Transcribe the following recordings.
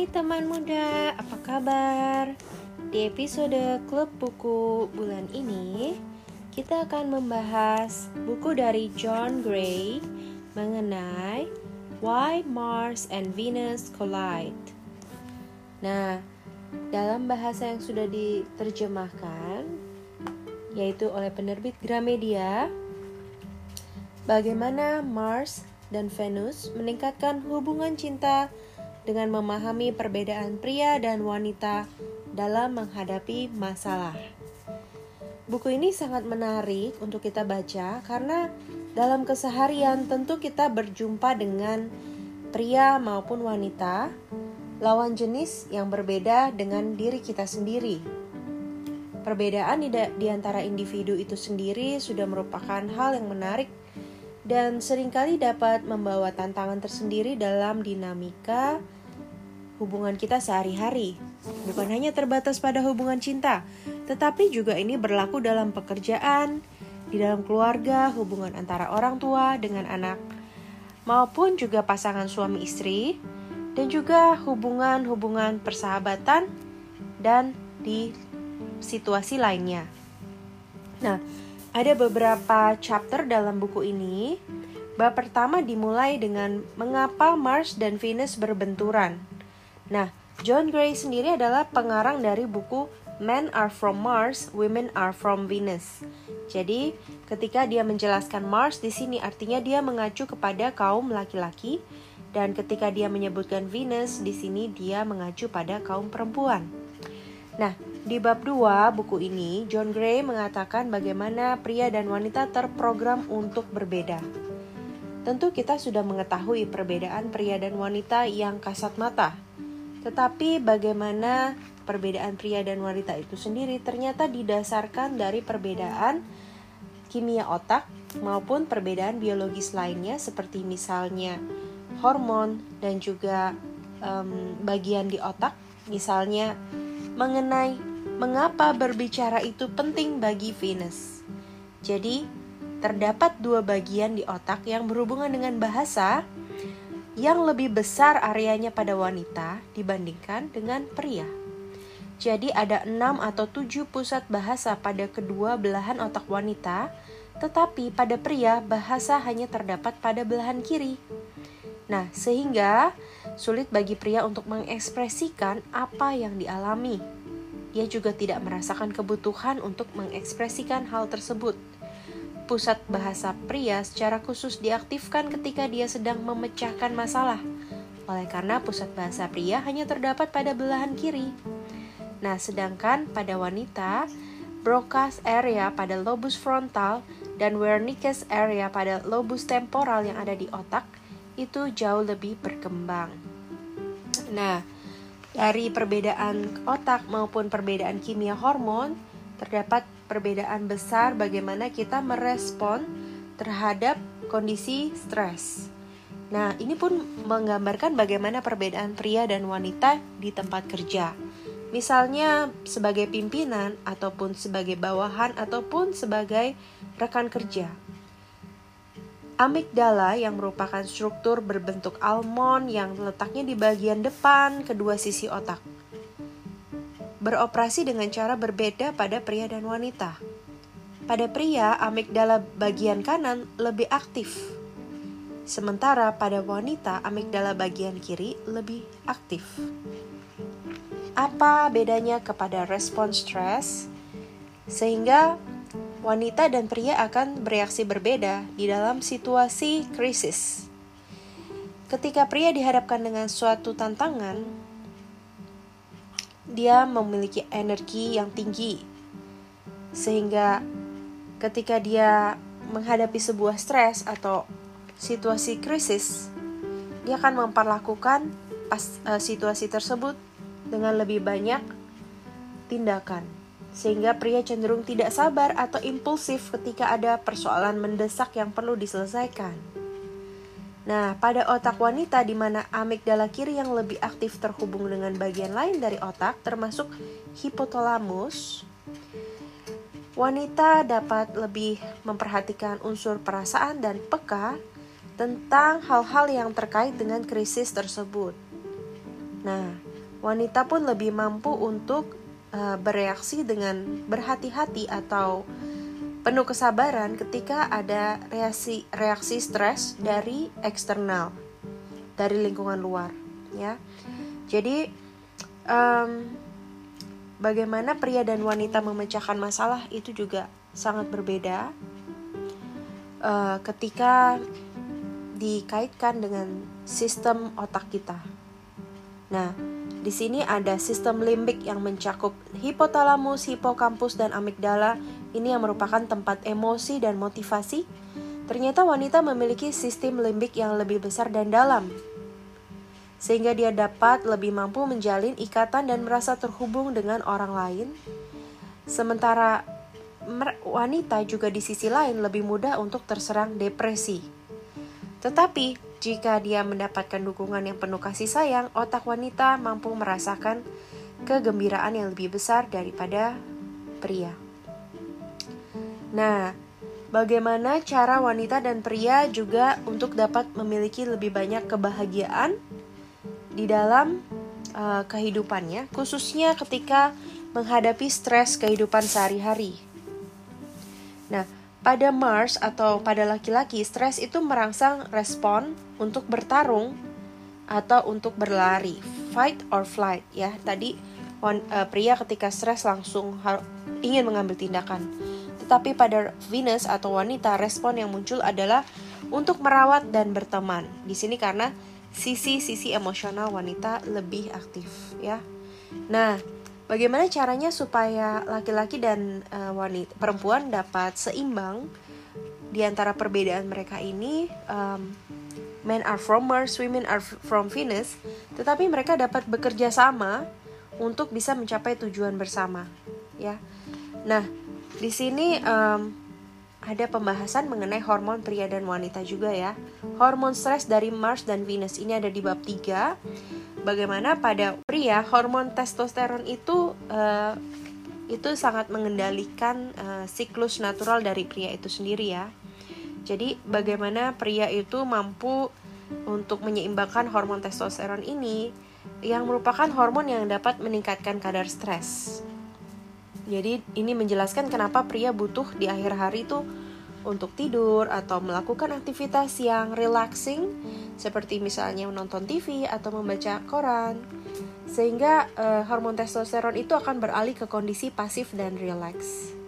Hai teman muda, apa kabar? Di episode Klub Buku bulan ini, kita akan membahas buku dari John Gray mengenai Why Mars and Venus Collide. Nah, dalam bahasa yang sudah diterjemahkan, yaitu oleh penerbit Gramedia, bagaimana Mars dan Venus meningkatkan hubungan cinta dengan memahami perbedaan pria dan wanita dalam menghadapi masalah. Buku ini sangat menarik untuk kita baca karena dalam keseharian tentu kita berjumpa dengan pria maupun wanita, lawan jenis yang berbeda dengan diri kita sendiri. Perbedaan di, antara individu itu sendiri sudah merupakan hal yang menarik dan sering kali dapat membawa tantangan tersendiri dalam dinamika hubungan kita sehari-hari. Bukan hanya terbatas pada hubungan cinta, tetapi juga ini berlaku dalam pekerjaan, di dalam keluarga, hubungan antara orang tua dengan anak, maupun juga pasangan suami istri, dan juga hubungan-hubungan persahabatan dan di situasi lainnya. Nah, ada beberapa chapter dalam buku ini. Bab pertama dimulai dengan mengapa Mars dan Venus berbenturan. Nah, John Gray sendiri adalah pengarang dari buku Men are from Mars, Women are from Venus. Jadi, ketika dia menjelaskan Mars di sini artinya dia mengacu kepada kaum laki-laki dan ketika dia menyebutkan Venus di sini dia mengacu pada kaum perempuan. Nah, di bab 2 buku ini, John Gray mengatakan bagaimana pria dan wanita terprogram untuk berbeda. Tentu kita sudah mengetahui perbedaan pria dan wanita yang kasat mata. Tetapi bagaimana perbedaan pria dan wanita itu sendiri ternyata didasarkan dari perbedaan kimia otak maupun perbedaan biologis lainnya seperti misalnya hormon dan juga um, bagian di otak misalnya mengenai mengapa berbicara itu penting bagi Venus. Jadi, terdapat dua bagian di otak yang berhubungan dengan bahasa yang lebih besar areanya pada wanita dibandingkan dengan pria. Jadi ada enam atau tujuh pusat bahasa pada kedua belahan otak wanita, tetapi pada pria bahasa hanya terdapat pada belahan kiri. Nah, sehingga sulit bagi pria untuk mengekspresikan apa yang dialami. Ia juga tidak merasakan kebutuhan untuk mengekspresikan hal tersebut. Pusat bahasa pria secara khusus diaktifkan ketika dia sedang memecahkan masalah. Oleh karena pusat bahasa pria hanya terdapat pada belahan kiri. Nah, sedangkan pada wanita, Broca's area pada lobus frontal dan Wernicke's area pada lobus temporal yang ada di otak itu jauh lebih berkembang. Nah, dari perbedaan otak maupun perbedaan kimia hormon, terdapat perbedaan besar bagaimana kita merespon terhadap kondisi stres. Nah, ini pun menggambarkan bagaimana perbedaan pria dan wanita di tempat kerja. Misalnya sebagai pimpinan ataupun sebagai bawahan ataupun sebagai rekan kerja. Amigdala yang merupakan struktur berbentuk almond yang letaknya di bagian depan kedua sisi otak. Beroperasi dengan cara berbeda pada pria dan wanita. Pada pria, amigdala bagian kanan lebih aktif. Sementara pada wanita, amigdala bagian kiri lebih aktif. Apa bedanya kepada respon stres? Sehingga wanita dan pria akan bereaksi berbeda di dalam situasi krisis. Ketika pria dihadapkan dengan suatu tantangan, dia memiliki energi yang tinggi, sehingga ketika dia menghadapi sebuah stres atau situasi krisis, dia akan memperlakukan uh, situasi tersebut dengan lebih banyak tindakan sehingga pria cenderung tidak sabar atau impulsif ketika ada persoalan mendesak yang perlu diselesaikan. Nah, pada otak wanita di mana amigdala kiri yang lebih aktif terhubung dengan bagian lain dari otak termasuk hipotalamus, wanita dapat lebih memperhatikan unsur perasaan dan peka tentang hal-hal yang terkait dengan krisis tersebut. Nah, wanita pun lebih mampu untuk uh, bereaksi dengan berhati-hati atau penuh kesabaran ketika ada reaksi reaksi stres dari eksternal dari lingkungan luar ya. Jadi um, bagaimana pria dan wanita memecahkan masalah itu juga sangat berbeda uh, ketika dikaitkan dengan sistem otak kita. Nah di sini ada sistem limbik yang mencakup hipotalamus, hipokampus, dan amigdala. Ini yang merupakan tempat emosi dan motivasi. Ternyata wanita memiliki sistem limbik yang lebih besar dan dalam, sehingga dia dapat lebih mampu menjalin ikatan dan merasa terhubung dengan orang lain. Sementara wanita juga di sisi lain lebih mudah untuk terserang depresi. Tetapi jika dia mendapatkan dukungan yang penuh kasih sayang, otak wanita mampu merasakan kegembiraan yang lebih besar daripada pria. Nah, bagaimana cara wanita dan pria juga untuk dapat memiliki lebih banyak kebahagiaan di dalam uh, kehidupannya, khususnya ketika menghadapi stres kehidupan sehari-hari. Nah, pada Mars atau pada laki-laki, stres itu merangsang respon untuk bertarung atau untuk berlari, fight or flight ya. Tadi uh, pria ketika stres langsung ingin mengambil tindakan. Tetapi pada Venus atau wanita, respon yang muncul adalah untuk merawat dan berteman. Di sini karena sisi-sisi emosional wanita lebih aktif ya. Nah, Bagaimana caranya supaya laki-laki dan uh, wanita perempuan dapat seimbang di antara perbedaan mereka ini? Um, men are from Mars, women are from Venus, tetapi mereka dapat bekerja sama untuk bisa mencapai tujuan bersama, ya. Nah, di sini um, ada pembahasan mengenai hormon pria dan wanita juga ya. Hormon stres dari Mars dan Venus ini ada di bab 3 bagaimana pada pria hormon testosteron itu uh, itu sangat mengendalikan uh, siklus natural dari pria itu sendiri ya. Jadi bagaimana pria itu mampu untuk menyeimbangkan hormon testosteron ini yang merupakan hormon yang dapat meningkatkan kadar stres. Jadi ini menjelaskan kenapa pria butuh di akhir hari itu untuk tidur atau melakukan aktivitas yang relaxing seperti misalnya menonton TV atau membaca koran sehingga uh, hormon testosteron itu akan beralih ke kondisi pasif dan rileks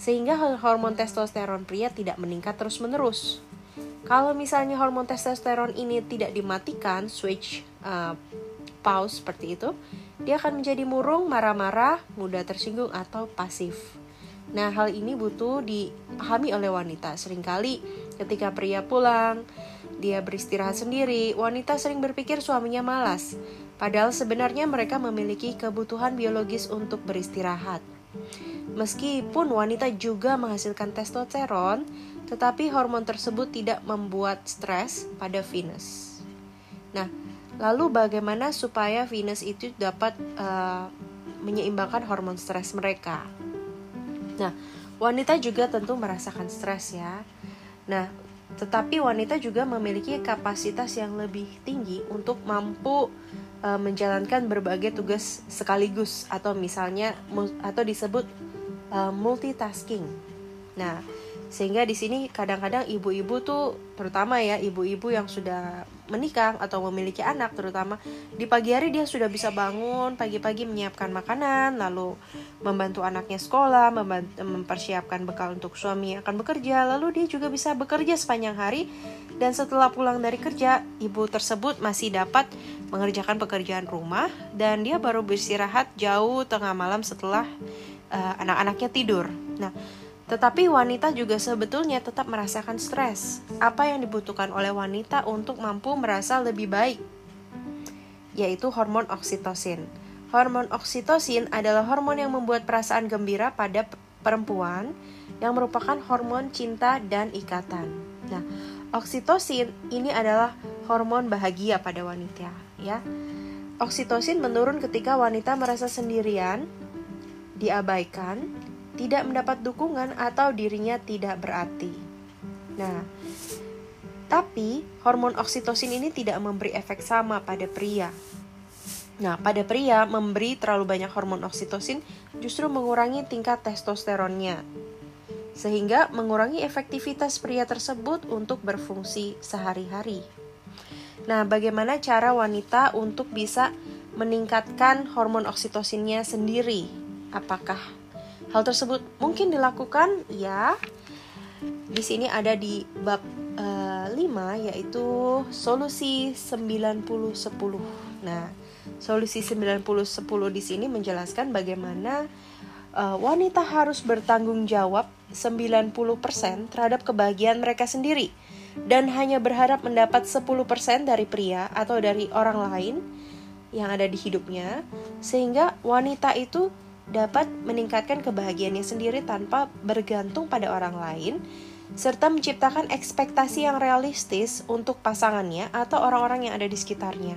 sehingga hormon testosteron pria tidak meningkat terus-menerus. Kalau misalnya hormon testosteron ini tidak dimatikan, switch uh, pause seperti itu, dia akan menjadi murung, marah-marah, mudah tersinggung atau pasif. Nah, hal ini butuh dipahami oleh wanita. Seringkali ketika pria pulang, dia beristirahat sendiri, wanita sering berpikir suaminya malas. Padahal sebenarnya mereka memiliki kebutuhan biologis untuk beristirahat. Meskipun wanita juga menghasilkan testosteron, tetapi hormon tersebut tidak membuat stres pada Venus. Nah, lalu bagaimana supaya Venus itu dapat uh, menyeimbangkan hormon stres mereka? Nah, wanita juga tentu merasakan stres ya. Nah, tetapi wanita juga memiliki kapasitas yang lebih tinggi untuk mampu e, menjalankan berbagai tugas sekaligus atau misalnya atau disebut e, multitasking. Nah, sehingga di sini kadang-kadang ibu-ibu tuh terutama ya ibu-ibu yang sudah menikah atau memiliki anak terutama di pagi hari dia sudah bisa bangun pagi-pagi menyiapkan makanan lalu membantu anaknya sekolah membantu, mempersiapkan bekal untuk suami yang akan bekerja lalu dia juga bisa bekerja sepanjang hari dan setelah pulang dari kerja ibu tersebut masih dapat mengerjakan pekerjaan rumah dan dia baru beristirahat jauh tengah malam setelah uh, anak-anaknya tidur. Nah tetapi wanita juga sebetulnya tetap merasakan stres. Apa yang dibutuhkan oleh wanita untuk mampu merasa lebih baik? Yaitu hormon oksitosin. Hormon oksitosin adalah hormon yang membuat perasaan gembira pada perempuan yang merupakan hormon cinta dan ikatan. Nah, oksitosin ini adalah hormon bahagia pada wanita, ya. Oksitosin menurun ketika wanita merasa sendirian, diabaikan, tidak mendapat dukungan atau dirinya tidak berarti. Nah, tapi hormon oksitosin ini tidak memberi efek sama pada pria. Nah, pada pria, memberi terlalu banyak hormon oksitosin justru mengurangi tingkat testosteronnya, sehingga mengurangi efektivitas pria tersebut untuk berfungsi sehari-hari. Nah, bagaimana cara wanita untuk bisa meningkatkan hormon oksitosinnya sendiri? Apakah hal tersebut mungkin dilakukan? Ya. Di sini ada di bab 5 yaitu solusi 90 10. Nah, solusi 90 10 di sini menjelaskan bagaimana uh, wanita harus bertanggung jawab 90% terhadap kebahagiaan mereka sendiri dan hanya berharap mendapat 10% dari pria atau dari orang lain yang ada di hidupnya sehingga wanita itu dapat meningkatkan kebahagiaannya sendiri tanpa bergantung pada orang lain serta menciptakan ekspektasi yang realistis untuk pasangannya atau orang-orang yang ada di sekitarnya.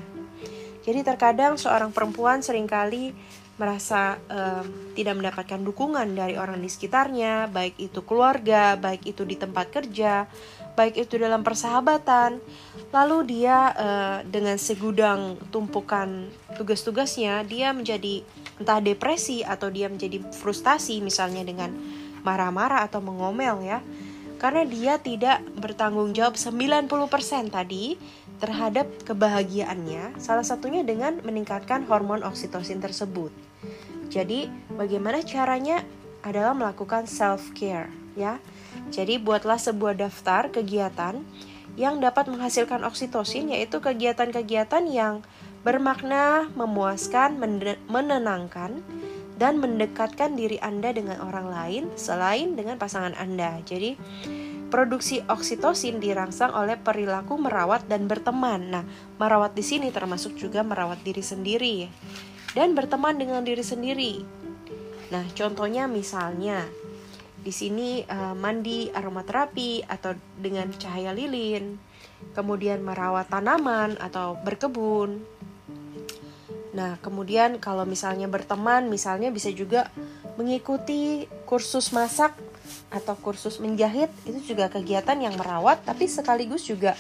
Jadi terkadang seorang perempuan sering kali merasa um, tidak mendapatkan dukungan dari orang di sekitarnya, baik itu keluarga, baik itu di tempat kerja, baik itu dalam persahabatan. Lalu dia uh, dengan segudang tumpukan tugas-tugasnya, dia menjadi entah depresi atau dia menjadi frustasi misalnya dengan marah-marah atau mengomel ya. Karena dia tidak bertanggung jawab 90% tadi terhadap kebahagiaannya, salah satunya dengan meningkatkan hormon oksitosin tersebut. Jadi, bagaimana caranya adalah melakukan self care ya. Jadi buatlah sebuah daftar kegiatan yang dapat menghasilkan oksitosin yaitu kegiatan-kegiatan yang bermakna, memuaskan, menenangkan, dan mendekatkan diri Anda dengan orang lain selain dengan pasangan Anda. Jadi, produksi oksitosin dirangsang oleh perilaku merawat dan berteman. Nah, merawat di sini termasuk juga merawat diri sendiri dan berteman dengan diri sendiri. Nah, contohnya misalnya di sini uh, mandi aromaterapi atau dengan cahaya lilin, kemudian merawat tanaman atau berkebun. Nah, kemudian kalau misalnya berteman, misalnya bisa juga mengikuti kursus masak atau kursus menjahit, itu juga kegiatan yang merawat tapi sekaligus juga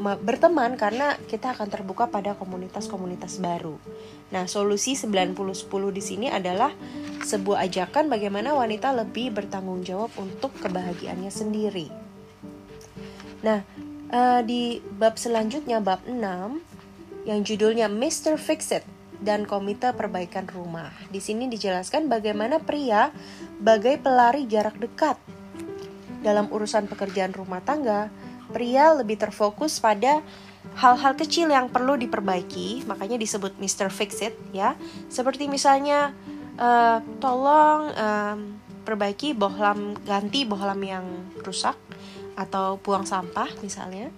berteman karena kita akan terbuka pada komunitas-komunitas baru. Nah, solusi 90-10 di sini adalah sebuah ajakan bagaimana wanita lebih bertanggung jawab untuk kebahagiaannya sendiri. Nah, uh, di bab selanjutnya bab 6 yang judulnya Mr. Fix It dan Komite Perbaikan Rumah. Di sini dijelaskan bagaimana pria bagai pelari jarak dekat dalam urusan pekerjaan rumah tangga pria lebih terfokus pada hal-hal kecil yang perlu diperbaiki, makanya disebut Mr. Fix It ya. Seperti misalnya uh, tolong perbaiki bohlam ganti bohlam yang rusak atau buang sampah misalnya.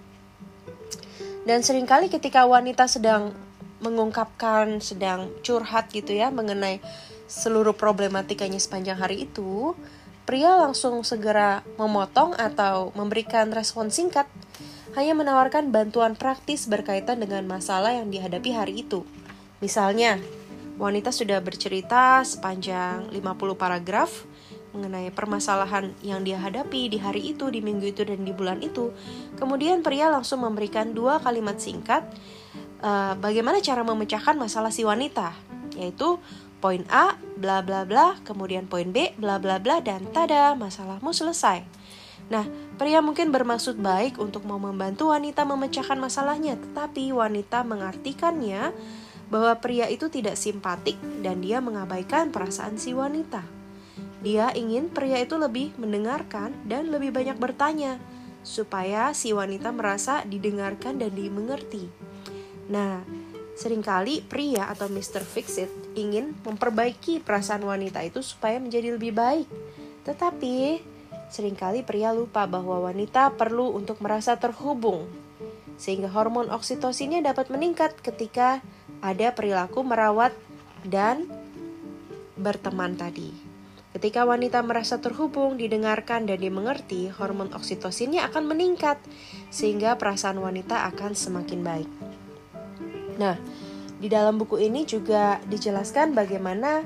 Dan sering kali ketika wanita sedang mengungkapkan, sedang curhat gitu ya mengenai seluruh problematikanya sepanjang hari itu, Pria langsung segera memotong atau memberikan respon singkat, hanya menawarkan bantuan praktis berkaitan dengan masalah yang dihadapi hari itu. Misalnya, wanita sudah bercerita sepanjang 50 paragraf mengenai permasalahan yang dia hadapi di hari itu, di minggu itu, dan di bulan itu. Kemudian pria langsung memberikan dua kalimat singkat uh, bagaimana cara memecahkan masalah si wanita, yaitu poin A, bla bla bla, kemudian poin B, bla bla bla, dan tada, masalahmu selesai. Nah, pria mungkin bermaksud baik untuk mau membantu wanita memecahkan masalahnya, tetapi wanita mengartikannya bahwa pria itu tidak simpatik dan dia mengabaikan perasaan si wanita. Dia ingin pria itu lebih mendengarkan dan lebih banyak bertanya, supaya si wanita merasa didengarkan dan dimengerti. Nah, Seringkali pria atau Mr. Fixit ingin memperbaiki perasaan wanita itu supaya menjadi lebih baik. Tetapi sering kali pria lupa bahwa wanita perlu untuk merasa terhubung. Sehingga hormon oksitosinnya dapat meningkat ketika ada perilaku merawat dan berteman tadi. Ketika wanita merasa terhubung, didengarkan, dan dimengerti, hormon oksitosinnya akan meningkat, sehingga perasaan wanita akan semakin baik. Nah, di dalam buku ini juga dijelaskan bagaimana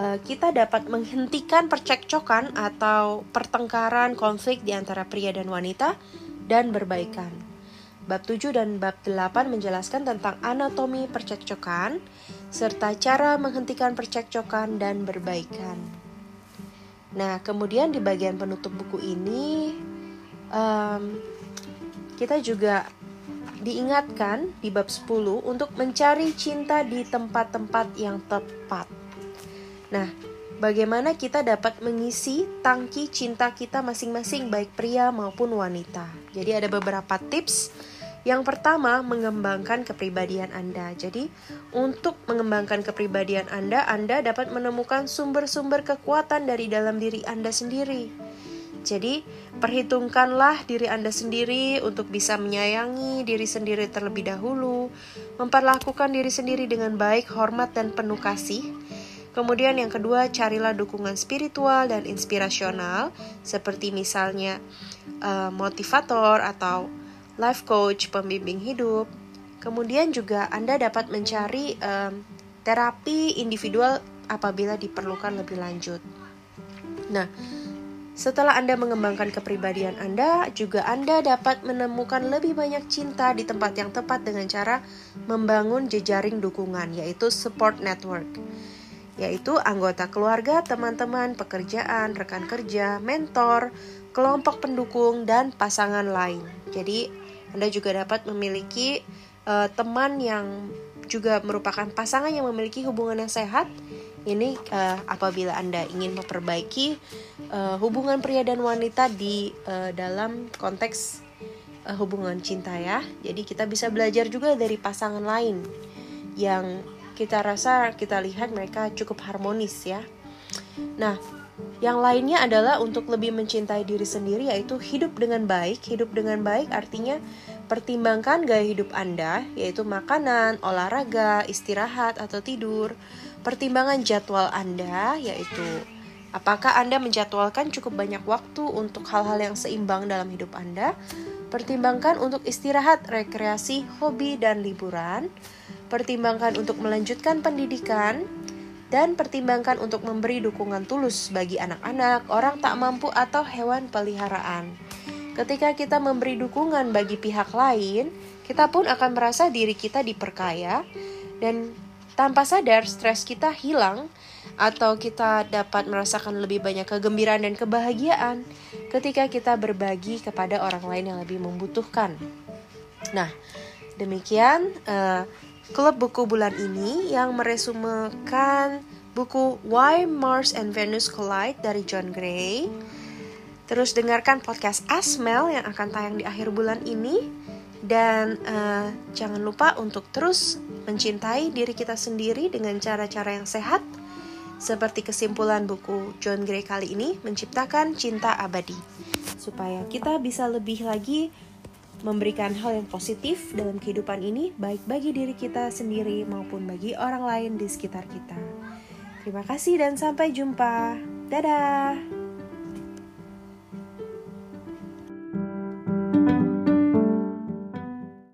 uh, kita dapat menghentikan percekcokan atau pertengkaran konflik di antara pria dan wanita dan berbaikan. Bab 7 dan bab 8 menjelaskan tentang anatomi percekcokan serta cara menghentikan percekcokan dan berbaikan. Nah, kemudian di bagian penutup buku ini, um, kita juga diingatkan di bab 10 untuk mencari cinta di tempat-tempat yang tepat. Nah, bagaimana kita dapat mengisi tangki cinta kita masing-masing baik pria maupun wanita. Jadi ada beberapa tips yang pertama, mengembangkan kepribadian Anda. Jadi, untuk mengembangkan kepribadian Anda, Anda dapat menemukan sumber-sumber kekuatan dari dalam diri Anda sendiri. Jadi, perhitungkanlah diri Anda sendiri untuk bisa menyayangi diri sendiri terlebih dahulu, memperlakukan diri sendiri dengan baik, hormat, dan penuh kasih. Kemudian yang kedua, carilah dukungan spiritual dan inspirasional, seperti misalnya uh, motivator atau life coach, pembimbing hidup. Kemudian juga Anda dapat mencari um, terapi individual apabila diperlukan lebih lanjut. Nah, setelah Anda mengembangkan kepribadian Anda, juga Anda dapat menemukan lebih banyak cinta di tempat yang tepat dengan cara membangun jejaring dukungan, yaitu support network, yaitu anggota keluarga, teman-teman, pekerjaan, rekan kerja, mentor, kelompok pendukung, dan pasangan lain. Jadi, anda juga dapat memiliki uh, teman yang juga merupakan pasangan yang memiliki hubungan yang sehat. Ini uh, apabila Anda ingin memperbaiki uh, hubungan pria dan wanita di uh, dalam konteks uh, hubungan cinta ya. Jadi kita bisa belajar juga dari pasangan lain yang kita rasa kita lihat mereka cukup harmonis ya. Nah, yang lainnya adalah untuk lebih mencintai diri sendiri yaitu hidup dengan baik. Hidup dengan baik artinya pertimbangkan gaya hidup Anda yaitu makanan, olahraga, istirahat atau tidur. Pertimbangan jadwal Anda yaitu apakah Anda menjadwalkan cukup banyak waktu untuk hal-hal yang seimbang dalam hidup Anda. Pertimbangkan untuk istirahat, rekreasi, hobi, dan liburan. Pertimbangkan untuk melanjutkan pendidikan, dan pertimbangkan untuk memberi dukungan tulus bagi anak-anak, orang tak mampu, atau hewan peliharaan. Ketika kita memberi dukungan bagi pihak lain, kita pun akan merasa diri kita diperkaya, dan tanpa sadar stres kita hilang, atau kita dapat merasakan lebih banyak kegembiraan dan kebahagiaan ketika kita berbagi kepada orang lain yang lebih membutuhkan. Nah, demikian. Uh, klub buku bulan ini yang meresumekan buku Why Mars and Venus Collide dari John Gray. Terus dengarkan podcast Asmel yang akan tayang di akhir bulan ini dan uh, jangan lupa untuk terus mencintai diri kita sendiri dengan cara-cara yang sehat. Seperti kesimpulan buku John Gray kali ini menciptakan cinta abadi supaya kita bisa lebih lagi memberikan hal yang positif dalam kehidupan ini, baik bagi diri kita sendiri maupun bagi orang lain di sekitar kita. Terima kasih dan sampai jumpa. Dadah.